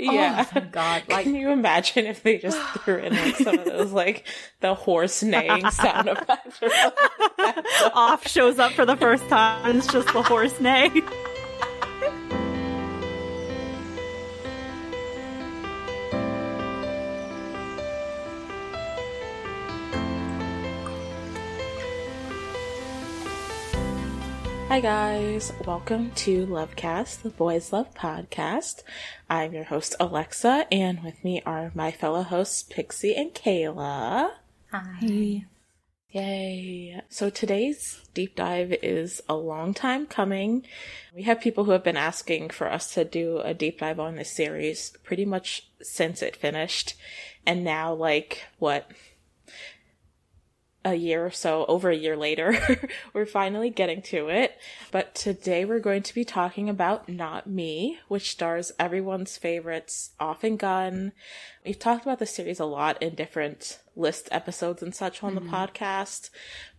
Oh yeah. Oh my god! Like Can you imagine if they just threw in like some of those like the horse neighing sound effects? Off shows up for the first time. It's just the horse neigh. Hi guys, welcome to Lovecast, the Boys Love podcast. I'm your host Alexa, and with me are my fellow hosts Pixie and Kayla. Hi. Yay! So today's deep dive is a long time coming. We have people who have been asking for us to do a deep dive on this series pretty much since it finished, and now like what a year or so, over a year later, we're finally getting to it. But today we're going to be talking about Not Me, which stars everyone's favorites, Off and Gun. We've talked about the series a lot in different list episodes and such on the mm-hmm. podcast,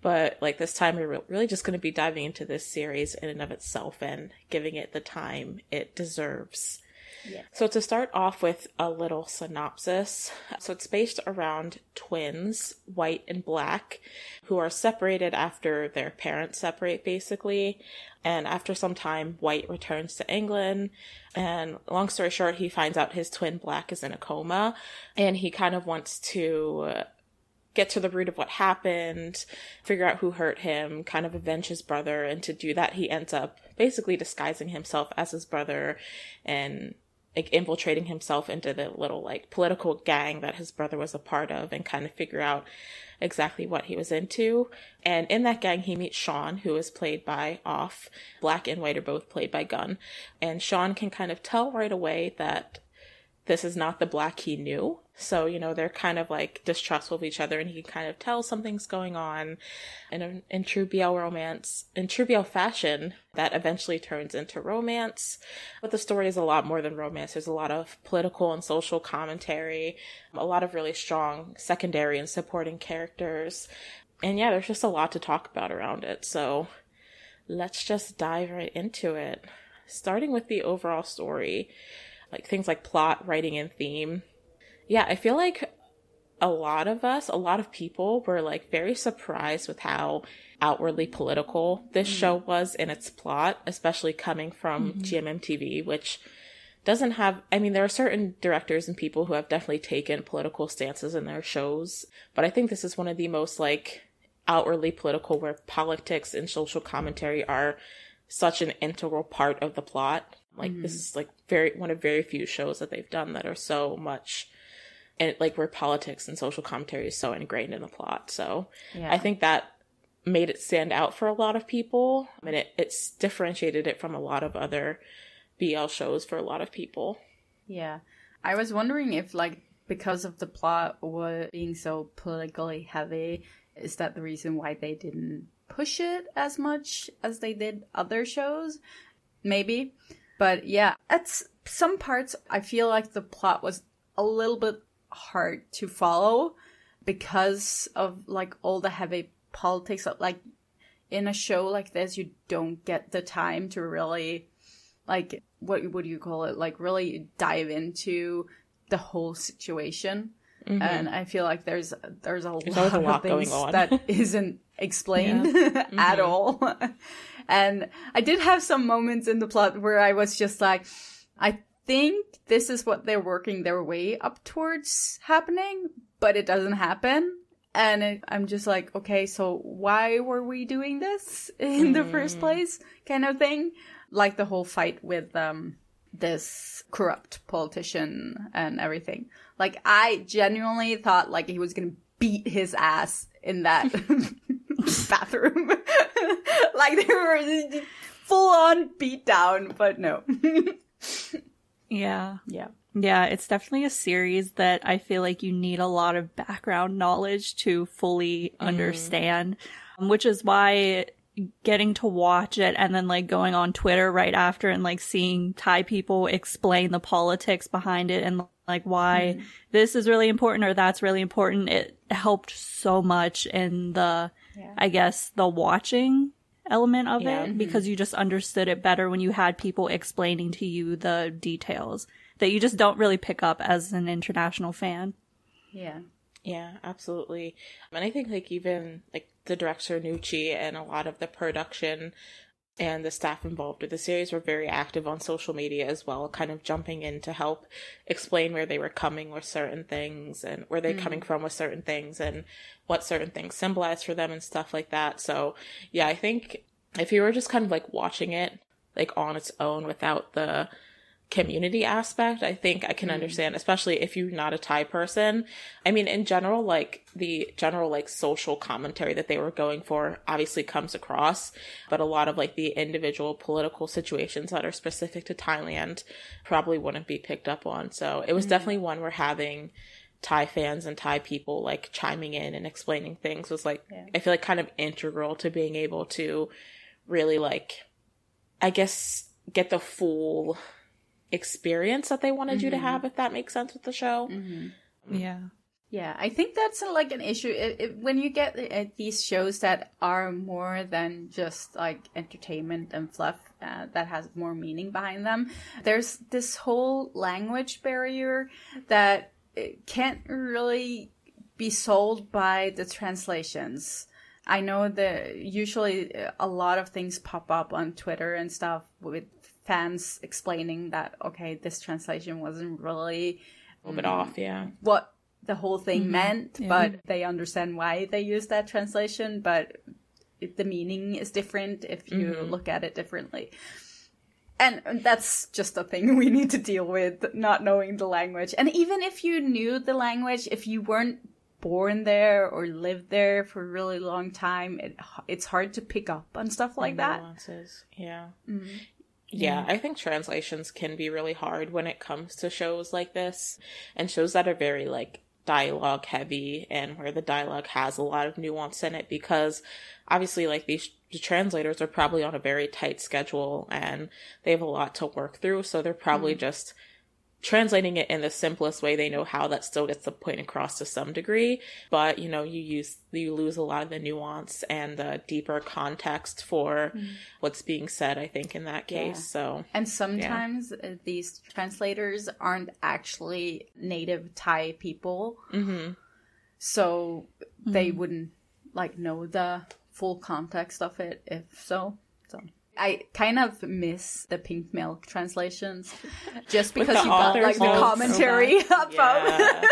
but like this time we're really just going to be diving into this series in and of itself and giving it the time it deserves. So to start off with a little synopsis. So it's based around twins, white and black, who are separated after their parents separate basically. And after some time, White returns to England. And long story short, he finds out his twin black is in a coma and he kind of wants to get to the root of what happened, figure out who hurt him, kind of avenge his brother. And to do that, he ends up basically disguising himself as his brother and like infiltrating himself into the little like political gang that his brother was a part of and kind of figure out exactly what he was into. And in that gang, he meets Sean, who is played by Off. Black and White are both played by Gun. And Sean can kind of tell right away that this is not the black he knew. So, you know, they're kind of like distrustful of each other and he can kind of tell something's going on in, in true BL romance, in true BL fashion, that eventually turns into romance. But the story is a lot more than romance. There's a lot of political and social commentary, a lot of really strong secondary and supporting characters. And yeah, there's just a lot to talk about around it. So let's just dive right into it. Starting with the overall story, like things like plot, writing, and theme. Yeah, I feel like a lot of us, a lot of people were like very surprised with how outwardly political this mm. show was in its plot, especially coming from mm-hmm. GMMTV, which doesn't have, I mean, there are certain directors and people who have definitely taken political stances in their shows, but I think this is one of the most like outwardly political where politics and social commentary are such an integral part of the plot. Like this mm. is like very one of very few shows that they've done that are so much and like where politics and social commentary is so ingrained in the plot. So Yeah. I think that made it stand out for a lot of people. I mean, it, it's differentiated it from a lot of other BL shows for a lot of people. Yeah. I was wondering if, like, because of the plot was being so politically heavy, is that the reason why they didn't push it as much as they did other shows? Maybe. But yeah, at some parts, I feel like the plot was a little bit hard to follow because of, like, all the heavy politics. Like, in a show like this, you don't get the time to really like what what do you call it? Like really dive into the whole situation. Mm-hmm. And I feel like there's there's a There's lot, a lot of things that isn't explained Mm-hmm. at all. and I did have some moments in the plot where I was just like, I think this is what they're working their way up towards happening, but it doesn't happen. And it, I'm just like, okay, so why were we doing this in the first place? Kind of thing. Like the whole fight with um, this corrupt politician and everything. Like, I genuinely thought like he was gonna beat his ass in that bathroom. like they were full on beat down, but no. Yeah. yeah. Yeah, it's definitely a series that I feel like you need a lot of background knowledge to fully understand, um, which is why getting to watch it and then like going on Twitter right after and like seeing Thai people explain the politics behind it and like why this is really important or that's really important. It helped so much in the, I guess, the watching element of Yeah. it mm-hmm. because you just understood it better when you had people explaining to you the details that you just don't really pick up as an international fan. Yeah. Yeah, absolutely. And I think like even like the director Nuchy and a lot of the production and the staff involved with the series were very active on social media as well, kind of jumping in to help explain where they were coming with certain things and where they're coming mm. from with certain things and what certain things symbolize for them and stuff like that. So yeah, I think if you were just kind of like watching it like on its own without the community aspect, I think I can mm. understand, especially if you're not a Thai person. I mean, in general, like the general like social commentary that they were going for obviously comes across, but a lot of like the individual political situations that are specific to Thailand probably wouldn't be picked up on. So it was mm. definitely one where having Thai fans and Thai people like chiming in and explaining things was like, I feel like kind of integral to being able to really like, I guess, get the full experience that they wanted you to have, if that makes sense with the show. Yeah. Yeah, I think that's uh, like an issue it, it, when you get uh, these shows that are more than just like entertainment and fluff uh, that has more meaning behind them. There's this whole language barrier that uh, can't really be solved by the translations. I know that usually uh, a lot of things pop up on Twitter and stuff with fans explaining that okay, this translation wasn't really A little bit mm, off, yeah. what the whole thing mm-hmm. meant, but they understand why they use that translation, but the meaning is different if you mm-hmm. look at it differently. And that's just a thing we need to deal with, not knowing the language. And even if you knew the language, if you weren't born there or lived there for a really long time, it, it's hard to pick up on stuff like that. Nuances, mm-hmm. yeah. Yeah, I think translations can be really hard when it comes to shows like this and shows that are very like dialogue heavy and where the dialogue has a lot of nuance in it because obviously like these the translators are probably on a very tight schedule and they have a lot to work through so they're probably mm-hmm. just translating it in the simplest way they know how that still gets the point across to some degree but you know you use you lose a lot of the nuance and the deeper context for what's being said i think in that case so And sometimes uh, these translators aren't actually native Thai people. Mm-hmm. So they wouldn't like know the full context of it if so. So I kind of miss the pink milk translations just because you got like the notes. commentary above. yeah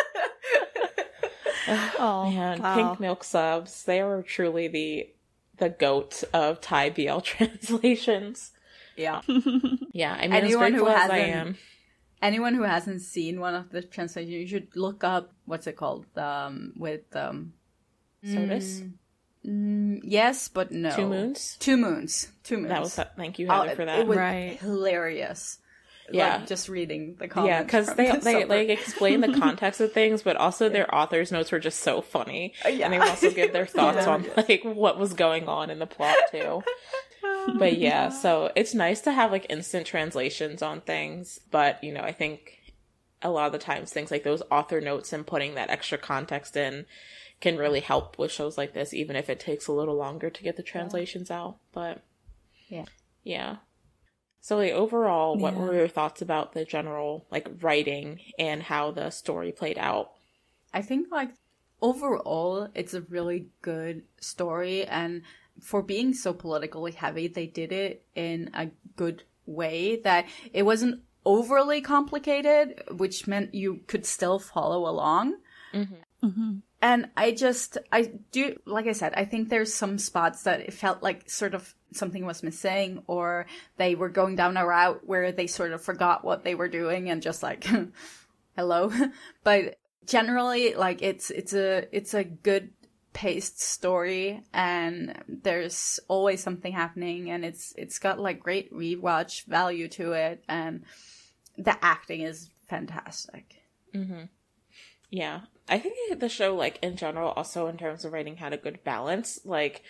Oh, Man, wow. pink milk subs, they are truly the the goat of Thai BL translations. Yeah. Yeah, I mean, Anyone who grateful as I hasn't- am. Anyone who hasn't seen one of the translations, you should look up what's it called? Um, with um, Sodas? yes, but no. Two Moons? Two moons. Two moons. That was thank you, Oh, Heather, for it- that. It was Right. hilarious. Yeah. Like, just reading the comments. yeah, because they the they summer. like explain the context of things, but also their author's notes were just so funny, uh, yeah. and they also give their thoughts on like what was going on in the plot too. but yeah, so it's nice to have like instant translations on things, but you know, I think a lot of the times things like those author notes and putting that extra context in can really help with shows like this, even if it takes a little longer to get the translations out. But Yeah. yeah. So like overall, what were your thoughts about the general like writing and how the story played out? I think like overall it's a really good story and for being so politically heavy they did it in a good way that it wasn't overly complicated which meant you could still follow along mm-hmm. Mm-hmm. And i just i do like i said i think there's some spots that it felt like sort of something was missing or they were going down a route where they sort of forgot what they were doing and just like hello. But generally like it's it's a it's a good paced story and there's always something happening and it's it's got like great rewatch value to it and the acting is fantastic. Mm-hmm. Yeah. I think the show, like in general, also in terms of writing, had a good balance. Like,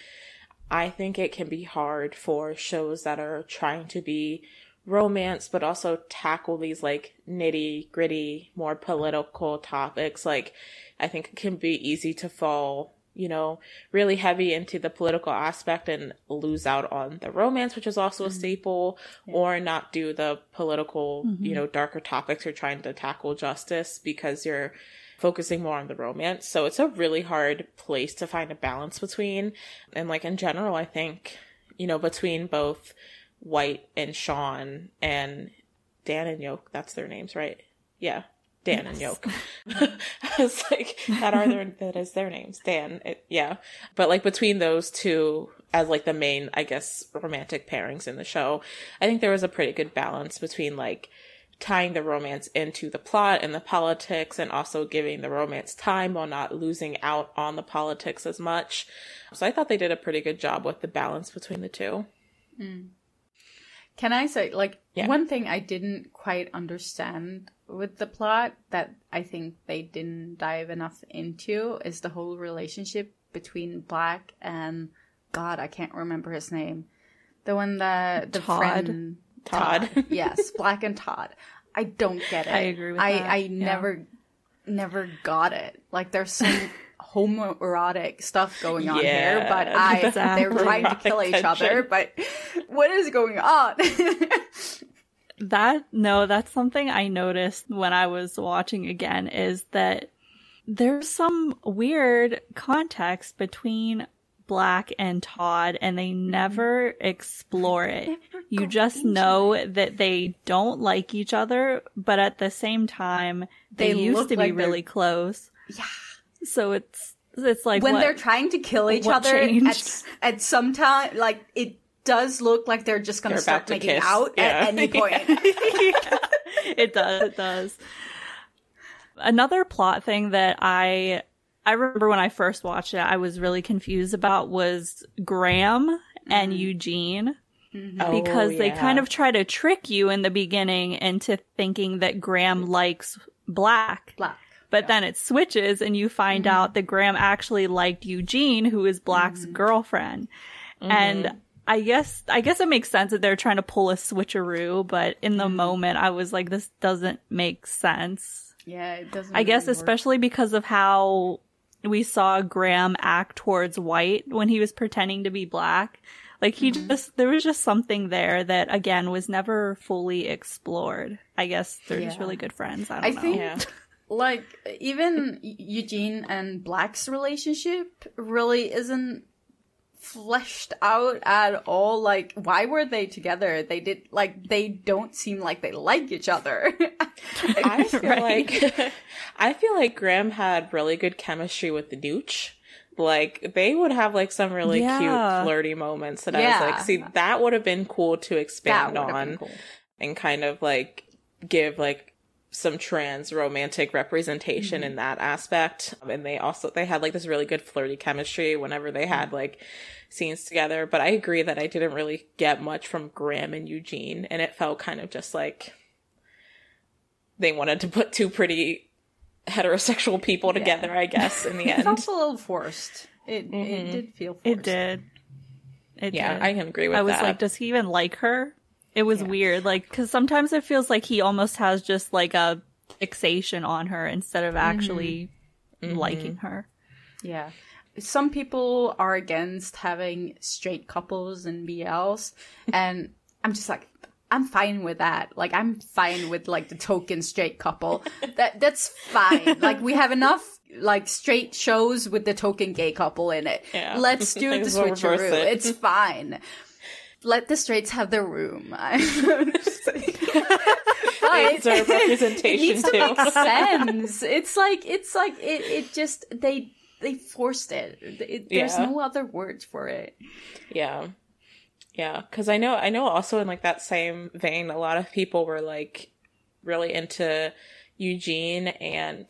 I think it can be hard for shows that are trying to be romance, but also tackle these like nitty gritty, more political topics. Like, I think it can be easy to fall, you know, really heavy into the political aspect and lose out on the romance, which is also a mm-hmm. staple, or not do the political, you mm-hmm. know, darker topics you're trying to tackle justice because you're focusing more on the romance. So it's a really hard place to find a balance between. And like in general, I think, you know, between both White and Sean and Dan and Yok, that's their names, right? Yeah. Dan and Yok. I was like, that are their, that is their names. Dan. It, yeah. But like between those two as like the main, I guess, romantic pairings in the show, I think there was a pretty good balance between like, tying the romance into the plot and the politics and also giving the romance time while not losing out on the politics as much. So I thought they did a pretty good job with the balance between the two. Hmm. Can I say, like, Yeah. one thing I didn't quite understand with the plot that I think they didn't dive enough into is the whole relationship between Black and God, I can't remember his name. The one that the Todd. friend Todd. yes, Black and Todd. I don't get it. I agree with I, that, I yeah. never never got it. Like there's some homoerotic stuff going on here, but I they're trying to kill each other, but what is going on? That no, that's something I noticed when I was watching again is that there's some weird context between Black and Todd and they never explore it. You just know that they don't like each other, but at the same time they, They used look to be they're- really close. Yeah. So it's it's like when what- they're trying to kill each other at, changed? at some time, like it does look like they're just gonna They're start making kiss. out Yeah. at any point. it does it does another plot thing that i i remember when i first watched it i was really confused about was graham and mm-hmm. eugene mm-hmm. Oh, because they kind of try to trick you in the beginning into thinking that graham likes black Black. but then it switches and you find mm-hmm. out that Graham actually liked Eugene, who is Black's girlfriend. And I guess I guess it makes sense that they're trying to pull a switcheroo, but in the moment I was like, this doesn't make sense. Yeah, it doesn't. I guess work. especially because of how we saw Graham act towards White when he was pretending to be black. Like he mm-hmm. just there was just something there that again was never fully explored. I guess they're just really good friends. I I don't know. think Yeah. like even Eugene and Black's relationship really isn't fleshed out at all like why were they together? They did like they don't seem like they like each other. I feel like I feel like Graham had really good chemistry with the Nooch. Like they would have like some really Yeah. cute flirty moments that I was like, see, that would have been cool to expand on cool. and kind of like give like some trans romantic representation Mm-hmm. in that aspect. And they also they had like this really good flirty chemistry whenever they had like scenes together. But I agree that I didn't really get much from Graham and Eugene, and it felt kind of just like they wanted to put two pretty heterosexual people together, I guess, in the it end. felt a little forced it it did feel forced. It did. It Yeah, did. I can agree with I was that. like, does he even like her? It was weird, like, because sometimes it feels like he almost has just like a fixation on her instead of actually mm-hmm. Mm-hmm. liking her. Yeah. Some people are against having straight couples and BLs, and I'm just like, I'm fine with that. Like I'm fine with like the token straight couple. that that's fine. Like we have enough like straight shows with the token gay couple in it. Yeah. Let's do the Might as well reverse switcheroo. it. It's fine. Let the straights have their room. I'm just saying. They deserve it representation needs to too. make sense. It's like it's like it. It just they they forced it. It- there's Yeah. no other words for it. Yeah. Yeah, cuz I know I know also in like that same vein a lot of people were like really into Eugene and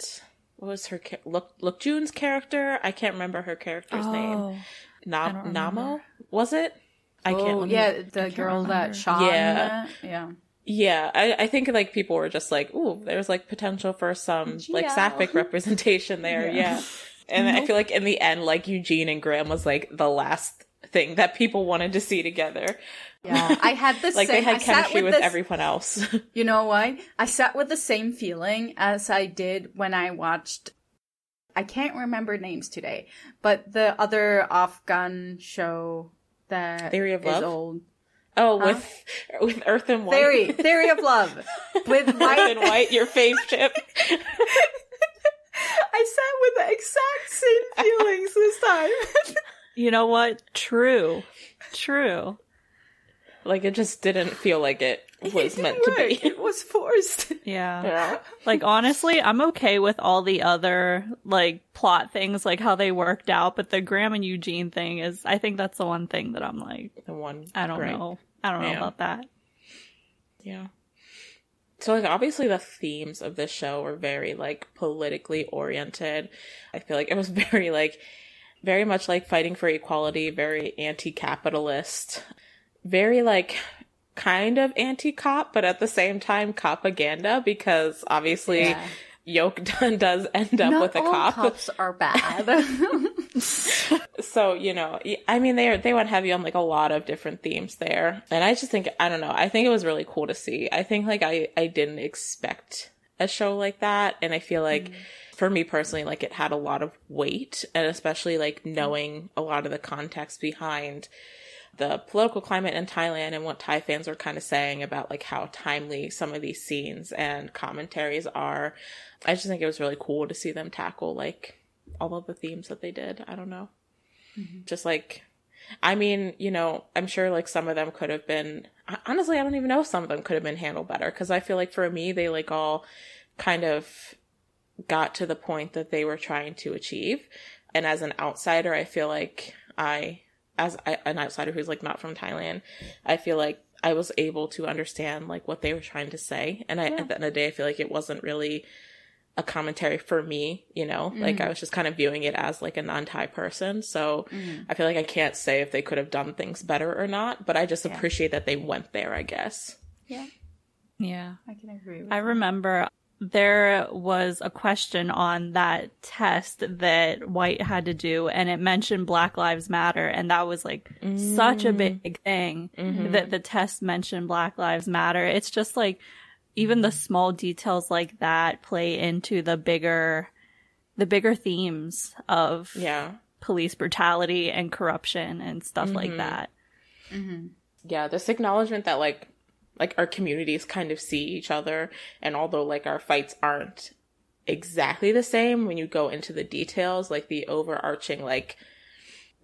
what was her look look June's character? I can't remember her character's name. Oh, Na- Namo? Was it? I can't Oh yeah, the girl that shot. Yeah. yeah. Yeah, I, I think like people were just like, ooh, there's like potential for some like Yeah. sapphic representation there. Yeah. And I feel like in the end, like Eugene and Graham was like the last thing that people wanted to see together. Yeah, I had the Like same. they had sat chemistry with this- everyone else. You know why? I sat with the same feeling as I did when I watched. I can't remember names today, but the other OffGun show that Theory of Love? old. oh, with with Earth and White. Theory, Theory of Love, with Earth white. and White, your fave chip. I sat with the exact same feelings this time. You know what? True. True. like it just didn't feel like it was meant to be. It was forced. Yeah. Yeah. Like honestly, I'm okay with all the other like plot things like how they worked out, but the Graham and Eugene thing is I think that's the one thing that I'm like The one. I don't right. know. I don't know Yeah. about that. Yeah. So like obviously the themes of this show were very like politically oriented. I feel like it was very like very much like fighting for equality, very anti-capitalist, very like kind of anti-cop, but at the same time propaganda because obviously Yeah. Yok does end up Not with a all cop. cops are bad. so you know I mean they they went heavy on like a lot of different themes there and i just think i don't know i think it was really cool to see i think like i i didn't expect a show like that and i feel like mm-hmm. for me personally like it had a lot of weight and especially like mm-hmm. knowing a lot of the context behind the political climate in Thailand and what Thai fans were kind of saying about like how timely some of these scenes and commentaries are. I just think it was really cool to see them tackle like all of the themes that they did. I don't know. Mm-hmm. Just like I mean, you know, I'm sure like some of them could have been honestly, I don't even know if some of them could have been handled better cuz I feel like for me they like all kind of got to the point that they were trying to achieve. And as an outsider, I feel like I, as I, an outsider who's like not from Thailand, I feel like I was able to understand like what they were trying to say. And I, at the end of the day, I feel like it wasn't really a commentary for me, you know, mm-hmm. like I was just kind of viewing it as like a non-Thai person. So mm-hmm. I feel like I can't say if they could have done things better or not, but I just appreciate that they went there, I guess. Yeah. Yeah. I can agree with I remember there was a question on that test that White had to do, and it mentioned Black Lives Matter, and that was like such a mm. big thing mm-hmm. that the test mentioned Black Lives Matter. It's just like even the small details like that play into the bigger, the bigger themes of Yeah. police brutality and corruption and stuff like mm-hmm. that. Mm-hmm. yeah this acknowledgement that like like our communities kind of see each other and although like our fights aren't exactly the same when you go into the details like the overarching like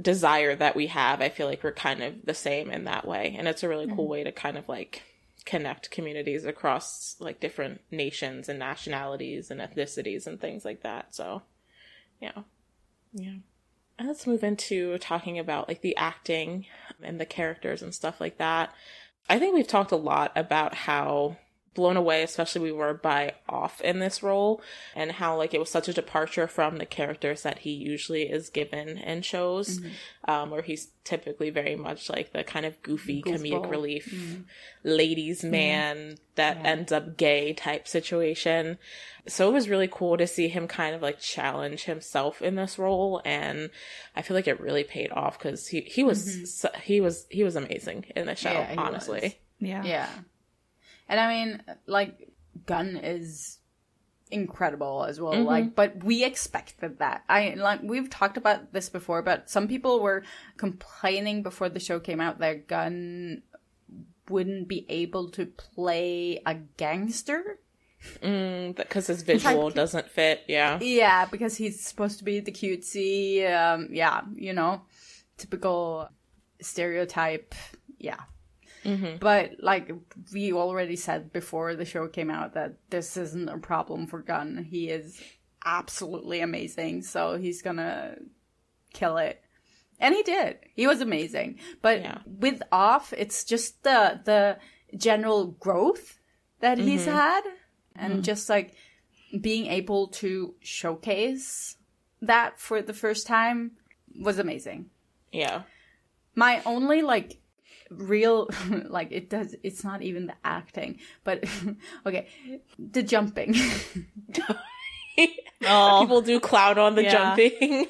desire that we have i feel like we're kind of the same in that way. And it's a really cool mm-hmm. way to kind of like connect communities across like different nations and nationalities and ethnicities and things like that. So yeah. Yeah. And let's move into talking about like the acting and the characters and stuff like that. I think we've talked a lot about how blown away, especially we were by off in this role and how like it was such a departure from the characters that he usually is given in shows, mm-hmm. um, where he's typically very much like the kind of goofy comedic Goofball. relief ladies mm-hmm. man that ends up gay type situation. So it was really cool to see him kind of like challenge himself in this role, and I feel like it really paid off because he he was so, he was he was amazing in the show. Yeah, honestly, was. Yeah. Yeah. And I mean, like, Gun is incredible as well. Like, but we expected that. I like we've talked about this before, but some people were complaining before the show came out that Gun wouldn't be able to play a gangster. Because his visual doesn't fit. Yeah. Yeah, because he's supposed to be the cutesy, um, yeah, you know, typical stereotype. Yeah. Mm-hmm. But like we already said before the show came out that this isn't a problem for Gun. He is absolutely amazing, so he's gonna kill it. And he did. He was amazing. But Yeah. with off, it's just the the general growth that he's mm-hmm. had and mm. just like being able to showcase that for the first time was amazing. Yeah. My only like real like it does it's not even the acting, but okay, the jumping. Oh, People do clown on the Yeah. jumping.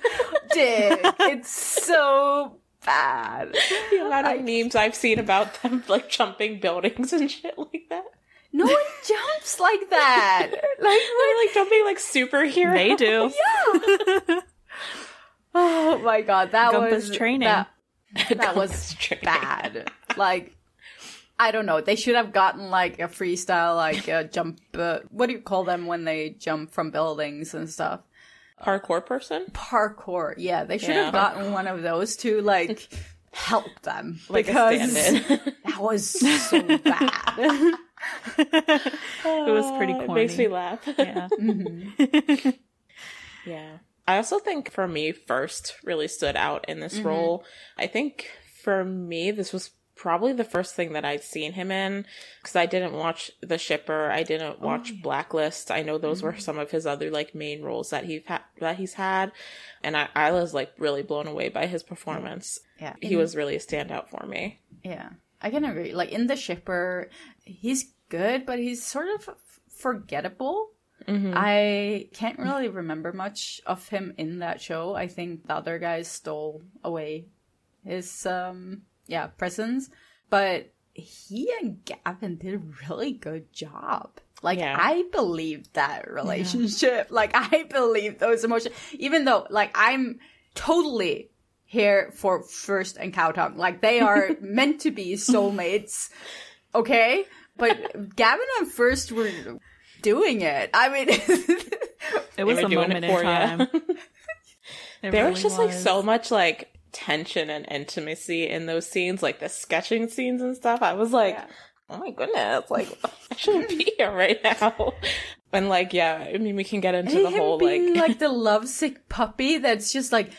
Dude, it's so bad. the amount of memes I've seen about them like jumping buildings and shit like that. No one jumps like that. Like They're like jumping like superheroes. they do. Yeah Oh my god, that Gumpa's was training. That, that was bad. Like, I don't know. They should have gotten like a freestyle, like a jump. Uh, what do you call them when they jump from buildings and stuff? Parkour person? Parkour. Yeah, they should Yeah. have gotten one of those to like help them Like because that was so bad. it was pretty It makes me laugh. yeah. Yeah. I also think for me, first really stood out in this Mm-hmm. role. I think for me, this was probably the first thing that I'd seen him in because I didn't watch The Shipper. I didn't Oh, watch Blacklist. I know those Mm-hmm. were some of his other like main roles that he ha- that he's had, and I, I was like really blown away by his performance. Yeah. He was really a standout for me. Yeah, I can agree. Like in the shipper, he's good, but he's sort of f- forgettable. I can't really remember much of him in that show. I think the other guys stole away his um yeah presence, but he and Gawin did a really good job. Like Yeah. I believed that relationship. Like I believe those emotions, even though like I'm totally here for First and Khaotung. Like they are meant to be soulmates. Okay? But Gawin and First were doing it. I mean It was were a doing moment it in for ya. time. There really was just like so much like tension and intimacy in those scenes, like the sketching scenes and stuff. I was like, oh my goodness, like I shouldn't be here right now. And like, yeah, I mean, we can get into the him whole like, like the lovesick puppy that's just like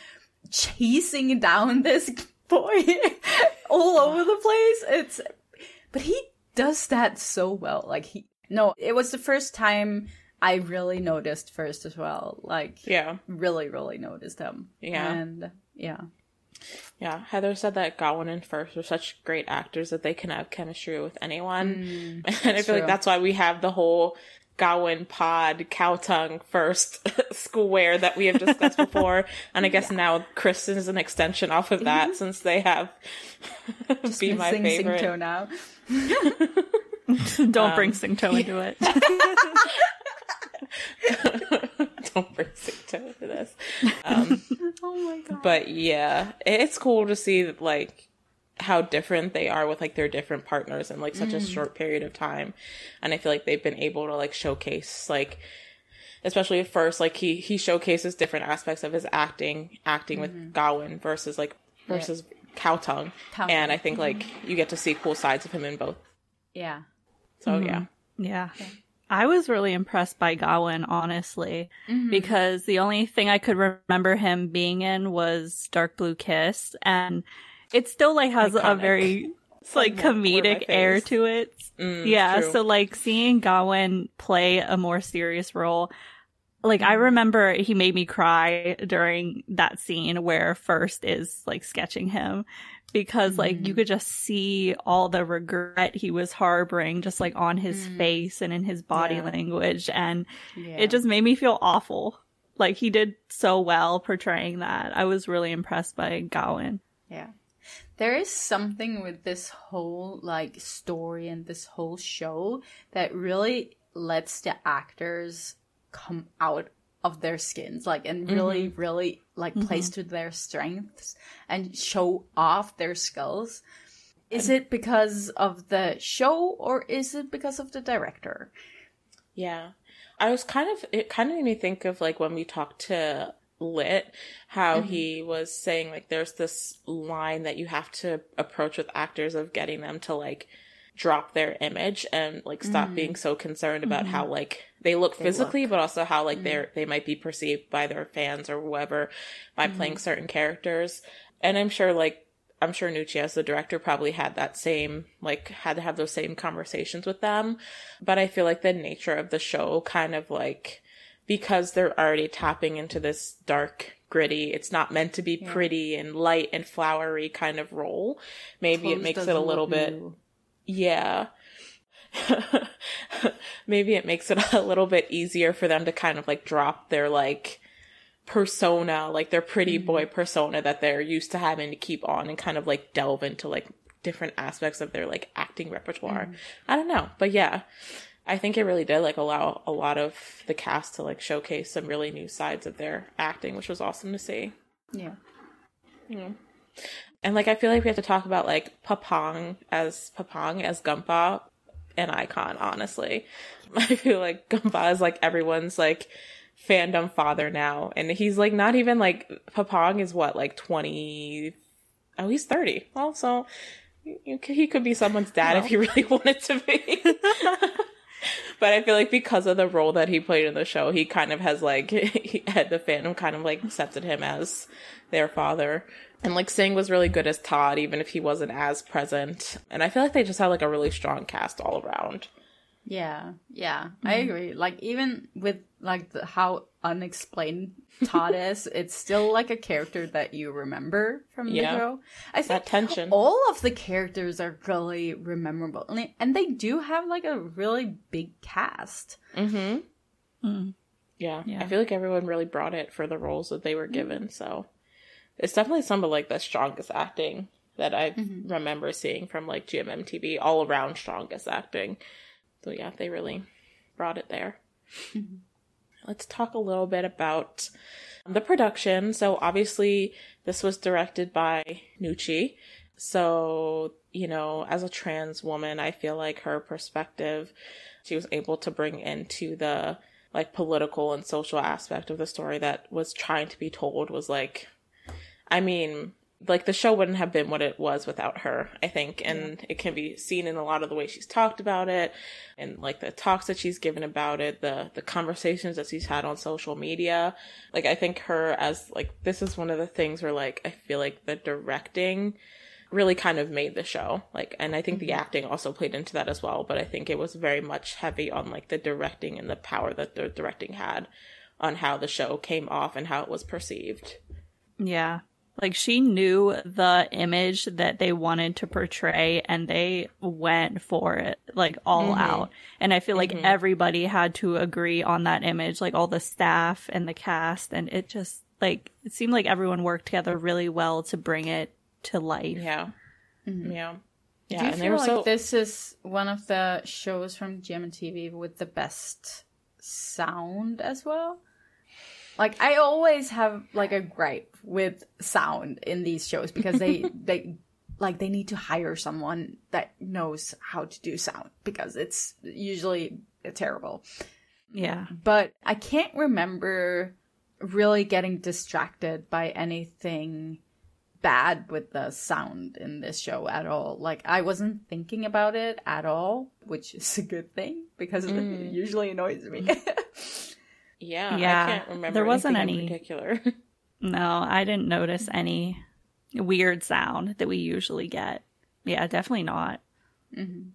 chasing down this boy all over the place. It's but he does that so well. Like he no, it was the first time I really noticed first as well. Like yeah, really, really noticed him. Yeah. And yeah. yeah. Heather said that Gawin and First are such great actors that they can have chemistry with anyone, and I feel Mm, true. like that's why we have the whole. Gawin pod Khaotung first square that we have discussed before and i guess now kristen is an extension off of that since they have be my Sing favorite Singto now. Don't Um, bring Singto into it. don't bring Singto into this. Um, Oh my god. but yeah, it's cool to see like how different they are with like their different partners in like such a short period of time, and I feel like they've been able to like showcase like. Especially at first, like he he showcases different aspects of his acting, acting with Gawin versus like versus Khaotung, Khaotung. and I think like you get to see cool sides of him in both. Yeah. So yeah, mm-hmm. Yeah. I was really impressed by Gawin, honestly, mm-hmm. because the only thing I could remember him being in was Dark Blue Kiss, and it still like has a Iconic. very like Somewhat for my comedic air to it. Mm, yeah, true. so like seeing Gawin play a more serious role, like I mm-hmm. remember he made me cry during that scene where First is like sketching him because like you mm-hmm. could just see all the regret he was harboring just like on his mm. face and in his body Yeah. language and Yeah. it just made me feel awful. Like he did so well portraying that. I was really impressed by Gawin. Yeah. There is something with this whole like story and this whole show that really lets the actors come out of their skins like and really really like plays to their strengths and show off their skills. Is it because of the show or is it because of the director? Yeah. I was kind of, it kind of made me think of like when we talked to Lit, how mm-hmm. he was saying like there's this line that you have to approach with actors of getting them to like drop their image and like stop mm. being so concerned about mm-hmm. how like they look they physically look. but also how like mm. they're they might be perceived by their fans or whoever by mm. playing certain characters and i'm sure like i'm sure nuchy as the director probably had that same like had to have those same conversations with them but i feel like the nature of the show kind of like because they're already tapping into this dark gritty it's not meant to be yeah. pretty and light and flowery kind of role maybe Clothes it makes it a little bit new yeah. Maybe it makes it a little bit easier for them to kind of like drop their like persona, like their pretty mm-hmm. boy persona that they're used to having to keep on and kind of like delve into like different aspects of their like acting repertoire. Mm. I don't know, but yeah. I think it really did like allow a lot of the cast to like showcase some really new sides of their acting, which was awesome to see. Yeah. Yeah. And like I feel like we have to talk about like Papang as Papang as Gumpa an icon, honestly. I feel like Gumpa is like everyone's like fandom father now. And he's like not even like Papang is what, like twenty oh he's thirty. Well, so he could be someone's dad if he really wanted to be. but I feel like because of the role that he played in the show, he kind of has like he had the fandom kind of like accepted him as their father. And like Sing was really good as Todd, even if he wasn't as present. And I feel like they just had like a really strong cast all around. Yeah, yeah, mm-hmm. I agree. Like even with like the, how unexplained Todd is, it's still like a character that you remember from yeah. the show. I think that tension. All of the characters are really memorable, and they do have like a really big cast. Mm-hmm. Mm. Yeah. yeah, I feel like everyone really brought it for the roles that they were given. So it's definitely some of like the strongest acting that I mm-hmm. remember seeing from like GMMTV, all around strongest acting. So yeah, they really brought it there. Mm-hmm. Let's talk a little bit about the production. So obviously this was directed by Nuchy. So, you know, as a trans woman, I feel like her perspective she was able to bring into the like political and social aspect of the story that was trying to be told was like I mean, like the show wouldn't have been what it was without her, I think. And yeah. it can be seen in a lot of the way she's talked about it and like the talks that she's given about it, the the conversations that she's had on social media. Like I think her as like this is one of the things where like I feel like the directing really kind of made the show. Like and I think the mm-hmm. acting also played into that as well, but I think it was very much heavy on like the directing and the power that the directing had on how the show came off and how it was perceived. Yeah, like she knew the image that they wanted to portray and they went for it like all mm-hmm. out. And I feel like mm-hmm. everybody had to agree on that image, like all the staff and the cast and it just like it seemed like everyone worked together really well to bring it to life. Yeah. Mm-hmm. Yeah. Yeah, Do you feel like so... this is one of the shows from GMMTV with the best sound as well? Like I always have like a gripe with sound in these shows because they they like they need to hire someone that knows how to do sound because it's usually terrible. Yeah. But I can't remember really getting distracted by anything bad with the sound in this show at all. Like I wasn't thinking about it at all, which is a good thing because mm. it usually annoys me. Yeah, yeah. I can't remember. There wasn't any particular. no, I didn't notice any weird sound that we usually get. Yeah, definitely not. Mm-hmm.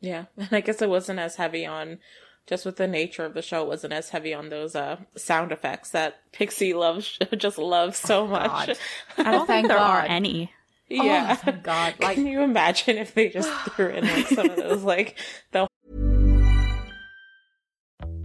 Yeah, and I guess it wasn't as heavy on just with the nature of the show it wasn't as heavy on those uh sound effects that Pixie loves just loves so oh, much. I don't think there God. are any. Yeah. Oh, God. Like, can you imagine if they just threw in like some of those like the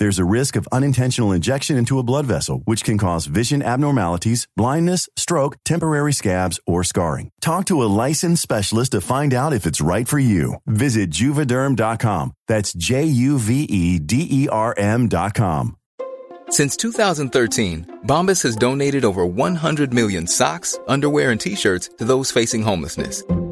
There's a risk of unintentional injection into a blood vessel, which can cause vision abnormalities, blindness, stroke, temporary scabs, or scarring. Talk to a licensed specialist to find out if it's right for you. Visit juvederm.com. That's J U V E D E R M.com. Since 2013, Bombas has donated over 100 million socks, underwear, and t shirts to those facing homelessness.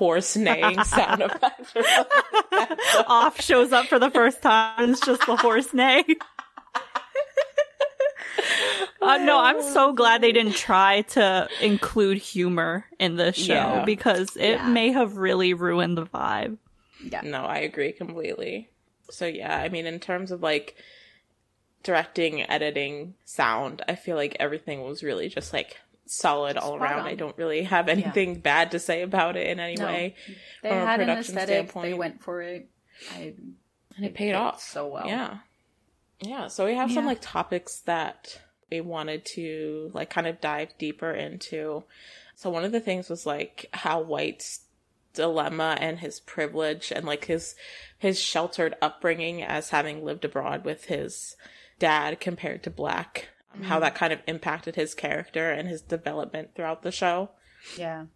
Horse neighing sound effect. Off shows up for the first time. It's just the horse neigh. Uh, no, I'm so glad they didn't try to include humor in this show Yeah. because it Yeah. may have really ruined the vibe. Yeah. No, I agree completely. So yeah, I mean, in terms of like directing, editing, sound, I feel like everything was really just like solid all Spot around. on. I don't really have anything bad to say about it in any No. way. They from a had an production aesthetic. They went for it. I, and it paid off so well. Yeah. Yeah. So we have some like topics that we wanted to like kind of dive deeper into. So one of the things was like how White's dilemma and his privilege and like his his sheltered upbringing as having lived abroad with his dad compared to Black. Um, How Mhm. that kind of impacted his character and his development throughout the show. Yeah.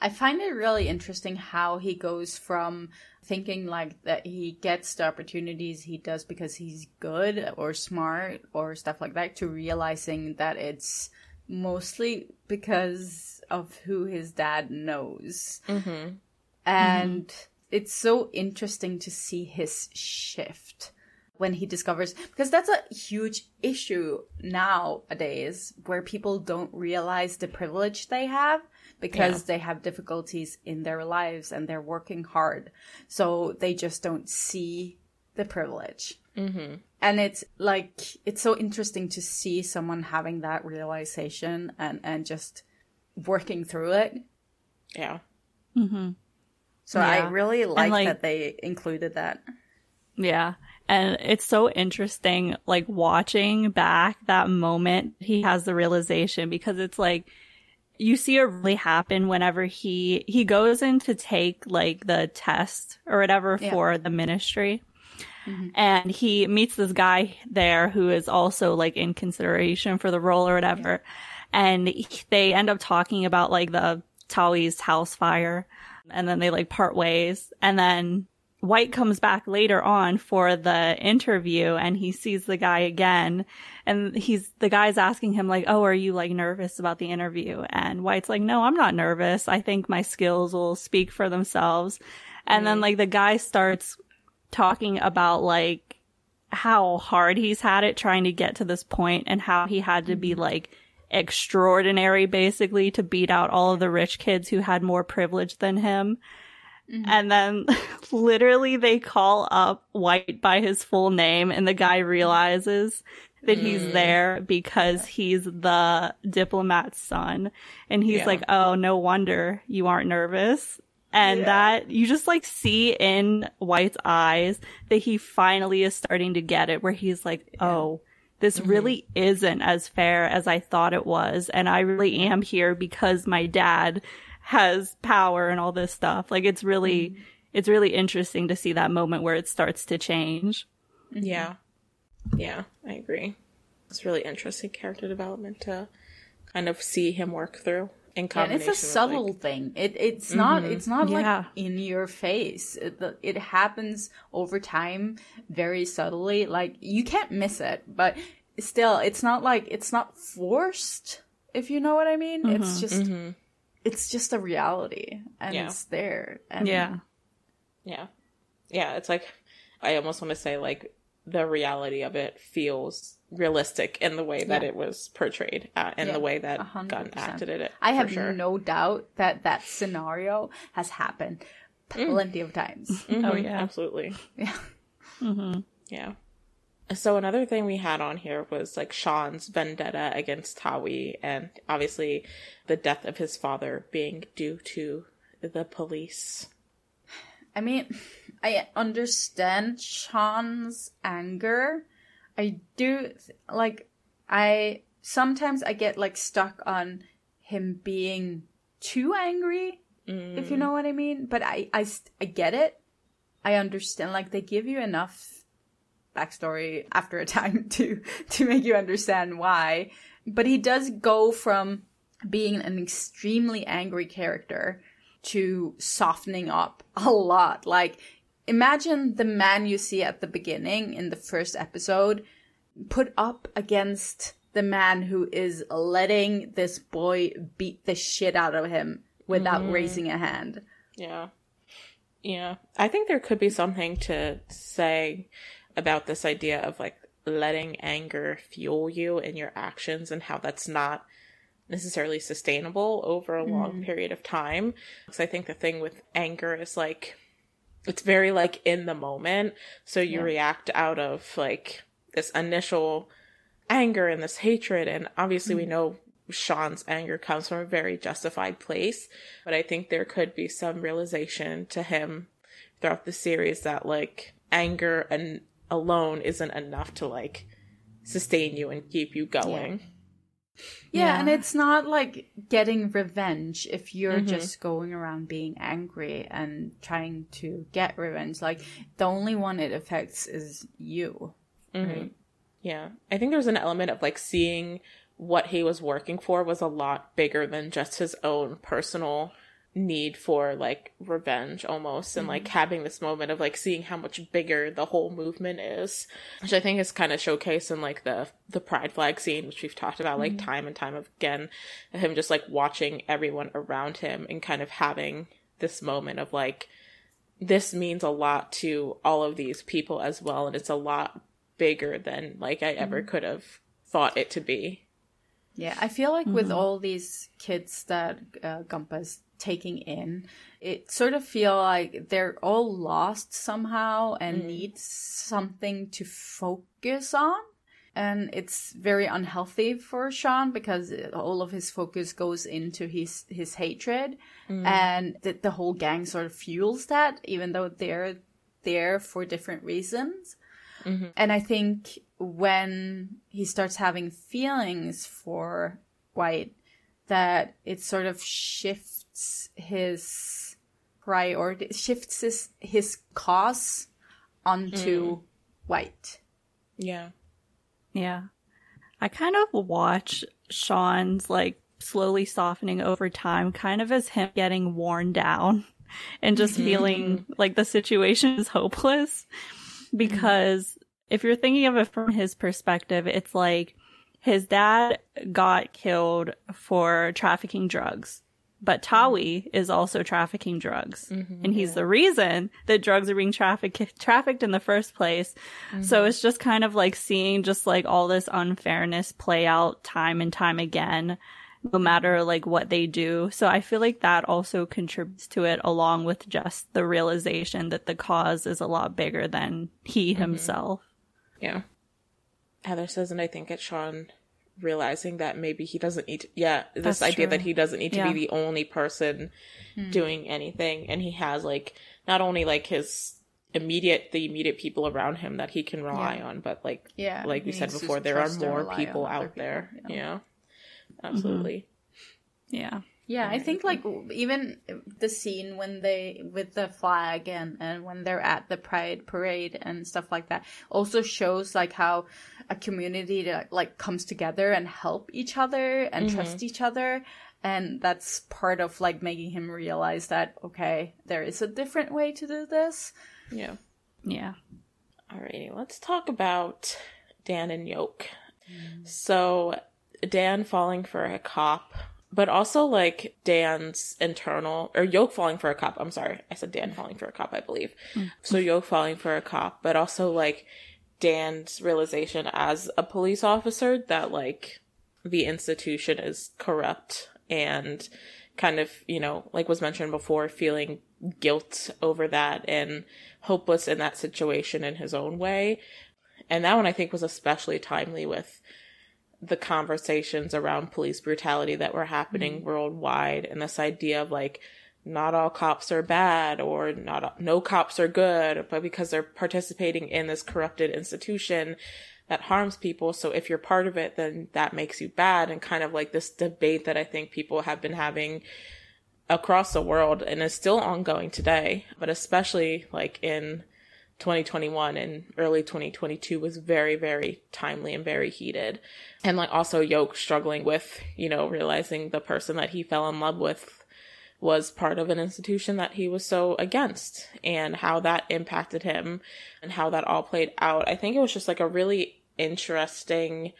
I find it really interesting how he goes from thinking like that he gets the opportunities he does because he's good or smart or stuff like that to realizing that it's mostly because of who his dad knows. Mm-hmm. And it's so interesting to see his shift when he discovers because that's a huge issue nowadays where people don't realize the privilege they have because they have difficulties in their lives and they're working hard. So they just don't see the privilege. Mm-hmm. And it's like it's so interesting to see someone having that realization and and just working through it. Yeah. Mm-hmm. So I really like, like- that they included that. Yeah. And it's so interesting, like watching back that moment he has the realization because it's like, you see it really happen whenever he, he goes in to take like the test or whatever Yeah. for the ministry. Mm-hmm. And he meets this guy there who is also like in consideration for the role or whatever. And they end up talking about like the Tawi's house fire. And then they like part ways. And then White comes back later on for the interview and he sees the guy again and he's the guy's asking him like, "Oh, are you like nervous about the interview?" And White's like, "No, I'm not nervous. I think my skills will speak for themselves." And then like the guy starts talking about like how hard he's had it trying to get to this point and how he had to be mm-hmm. like extraordinary basically to beat out all of the rich kids who had more privilege than him. Mm-hmm. And then literally they call up White by his full name and the guy realizes that he's mm. there because he's the diplomat's son. And he's Yeah. like, Oh, no wonder you aren't nervous. And that you just like see in White's eyes that he finally is starting to get it where he's like, oh, this mm-hmm. really isn't as fair as I thought it was. And I really am here because my dad has power and all this stuff. Like it's really, it's really interesting to see that moment where it starts to change. Yeah. Yeah, I agree. It's really interesting character development to kind of see him work through in and combination. it's a subtle like- thing. It it's not Mhm. it's not Yeah. like in your face. It, it happens over time, very subtly. Like you can't miss it, but still, it's not like it's not forced. If you know what I mean, it's Mhm. just Mhm. It's just a reality, and Yeah. it's there. And Yeah. Yeah. Yeah, it's like I almost want to say like the reality of it feels realistic in the way that Yeah. it was portrayed uh, and Yeah, the way that a hundred Gun percent. acted in it. I have sure. no doubt that that scenario has happened plenty of times. Mhm, Oh, yeah. absolutely. Yeah. Mm-hmm. Yeah. So another thing we had on here was like Sean's vendetta against Tawi and obviously the death of his father being due to the police. I mean, I understand Sean's anger. I do like I sometimes I get like stuck on him being too angry, if you mm. know what I mean. But I I I get it. I understand. Like they give you enough backstory after a time to to make you understand why. But he does go from being an extremely angry character to softening up a lot. Like, imagine the man you see at the beginning in the first episode put up against the man who is letting this boy beat the shit out of him without Mhm. raising a hand. Yeah. Yeah. I think there could be something to say about this idea of like letting anger fuel you in your actions and how that's not necessarily sustainable over a long Mhm. period of time. Because I think the thing with anger is like it's very like in the moment. So you Yeah. react out of like this initial anger and this hatred. And obviously, we know Sean's anger comes from a very justified place. But I think there could be some realization to him throughout the series that like anger and alone isn't enough to like sustain you and keep you going. Yeah, and it's not like getting revenge if you're Mhm. just going around being angry and trying to get revenge. Like, the only one it affects is you. Mhm. Right? Yeah. I think there's an element of like seeing what he was working for was a lot bigger than just his own personal need for like revenge almost and like having this moment of like seeing how much bigger the whole movement is which i think is kind of showcased in like the the pride flag scene which we've talked about like time and time again him just like watching everyone around him and kind of having this moment of like this means a lot to all of these people as well and it's a lot bigger than like i ever could have thought it to be. Yeah, I feel like with Mhm. all these kids that uh, Gumpa's taking in, it sort of feel like they're all lost somehow and need something to focus on. And it's very unhealthy for Sean because all of his focus goes into his his hatred, Mm. and the, the whole gang sort of fuels that, even though they're there for different reasons. Mhm. And I think when he starts having feelings for White, that it sort of shifts his priority, shifts his, his cause onto hmm. White. yeah Yeah. I kind of watch Sean's like slowly softening over time, kind of as him getting worn down and just Mhm. feeling mm-hmm. like the situation is hopeless. Mm-hmm. Because if you're thinking of it from his perspective, it's like his dad got killed for trafficking drugs. But Tawi is also trafficking drugs. Mm-hmm. and he's the reason that drugs are being trafficked trafficked in the first place. So mm-hmm. it's just kind of like seeing just like all this unfairness play out time and time again, no matter like what they do. So I feel like that also contributes to it along with just the realization that the cause is a lot bigger than he mm-hmm. himself. Yeah. Heather says, and I think it's Sean realizing that maybe he doesn't need to, yeah, this That's idea true. that he doesn't need to Yeah. be the only person Hmm. doing anything. And he has like, not only like his immediate, the immediate people around him that he can rely Yeah. on, but like, Yeah, like we said before, there are more people out people, there. yeah. Yeah. Absolutely. Yeah. Yeah, I think like even the scene when they with the flag and and when they're at the pride parade and stuff like that also shows like how a community that, like comes together and help each other and mm-hmm. trust each other and that's part of like making him realize that okay, there is a different way to do this. Yeah. Yeah. Alrighty, let's talk about Dan and Yok. Mm. So, Dan falling for a cop, but also like Dan's internal, or Yok falling for a cop. I'm sorry, I said Dan falling for a cop, I believe. Mm. So, Yok falling for a cop, but also like Dan's realization as a police officer that like the institution is corrupt and kind of, you know, like was mentioned before, feeling guilt over that and hopeless in that situation in his own way. And that one I think was especially timely with the conversations around police brutality that were happening mm-hmm. worldwide and this idea of like not all cops are bad or not no cops are good but because they're participating in this corrupted institution that harms people. So if you're part of it then that makes you bad and kind of like this debate that I think people have been having across the world and is still ongoing today but especially like in 2021 and early 2022 was very very timely and very heated. And like also Yok struggling with you know realizing the person that he fell in love with was part of an institution that he was so against and how that impacted him and how that all played out. I think it was just like a really interesting